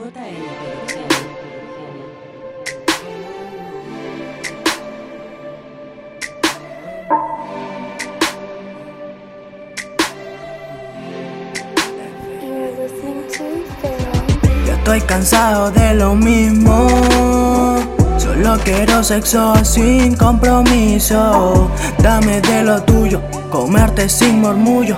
Yo estoy cansado de lo mismo. Solo quiero sexo sin compromiso. Dame de lo tuyo, comerte sin murmullo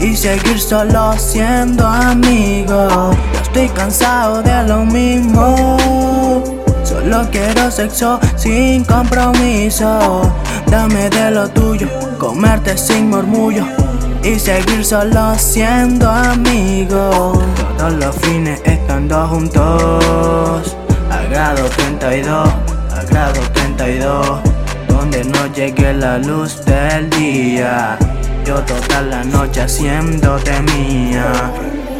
y seguir solo siendo amigo. Estoy cansado de lo mismo. Solo quiero sexo sin compromiso. Dame de lo tuyo, comerte sin murmullo y seguir solo siendo amigos. Todos los fines estando juntos. A grado 32, a grado 32. Donde no llegue la luz del día. Yo toda la noche haciéndote mía.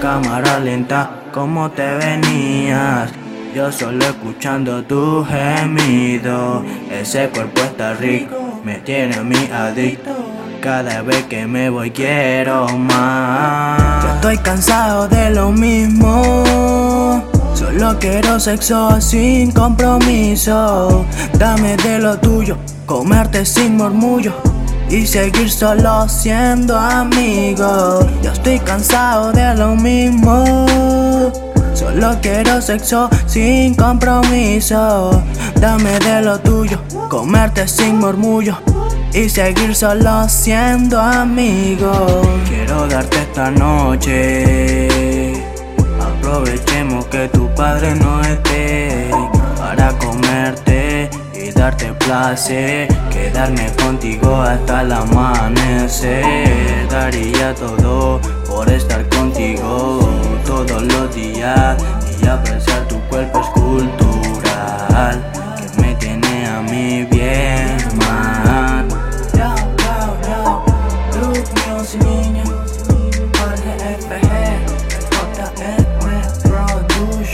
Cámara lenta, como te venías. Yo solo escuchando tu gemido. Ese cuerpo está rico, me tiene a mí adicto. Cada vez que me voy quiero más. Yo estoy cansado de lo mismo. Solo quiero sexo sin compromiso. Dame de lo tuyo, comerte sin murmullo y seguir solo siendo amigos. Yo estoy cansado de lo mismo. Solo quiero sexo sin compromiso. Dame de lo tuyo, comerte sin murmullo y seguir solo siendo amigos. Quiero darte esta noche. Aprovechemos que tu padre no esté para comerte y darte placer. Quedarme contigo hasta el amanecer. Daría todo por estar contigo todos los días y apreciar tu cuerpo escultural que me tiene a mí bien mal.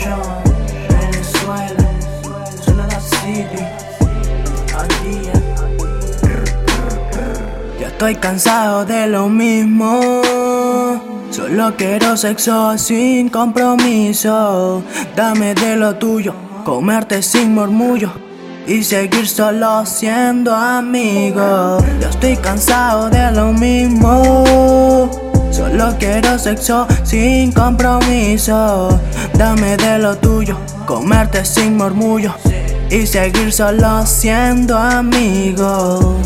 Yo, estoy cansado de lo mismo. Solo quiero sexo sin compromiso. Dame de lo tuyo, comerte sin murmullo y seguir solo siendo amigos. Yo estoy cansado de lo mismo. Solo quiero sexo sin compromiso. Dame de lo tuyo, comerte sin murmullo y seguir solo siendo amigos.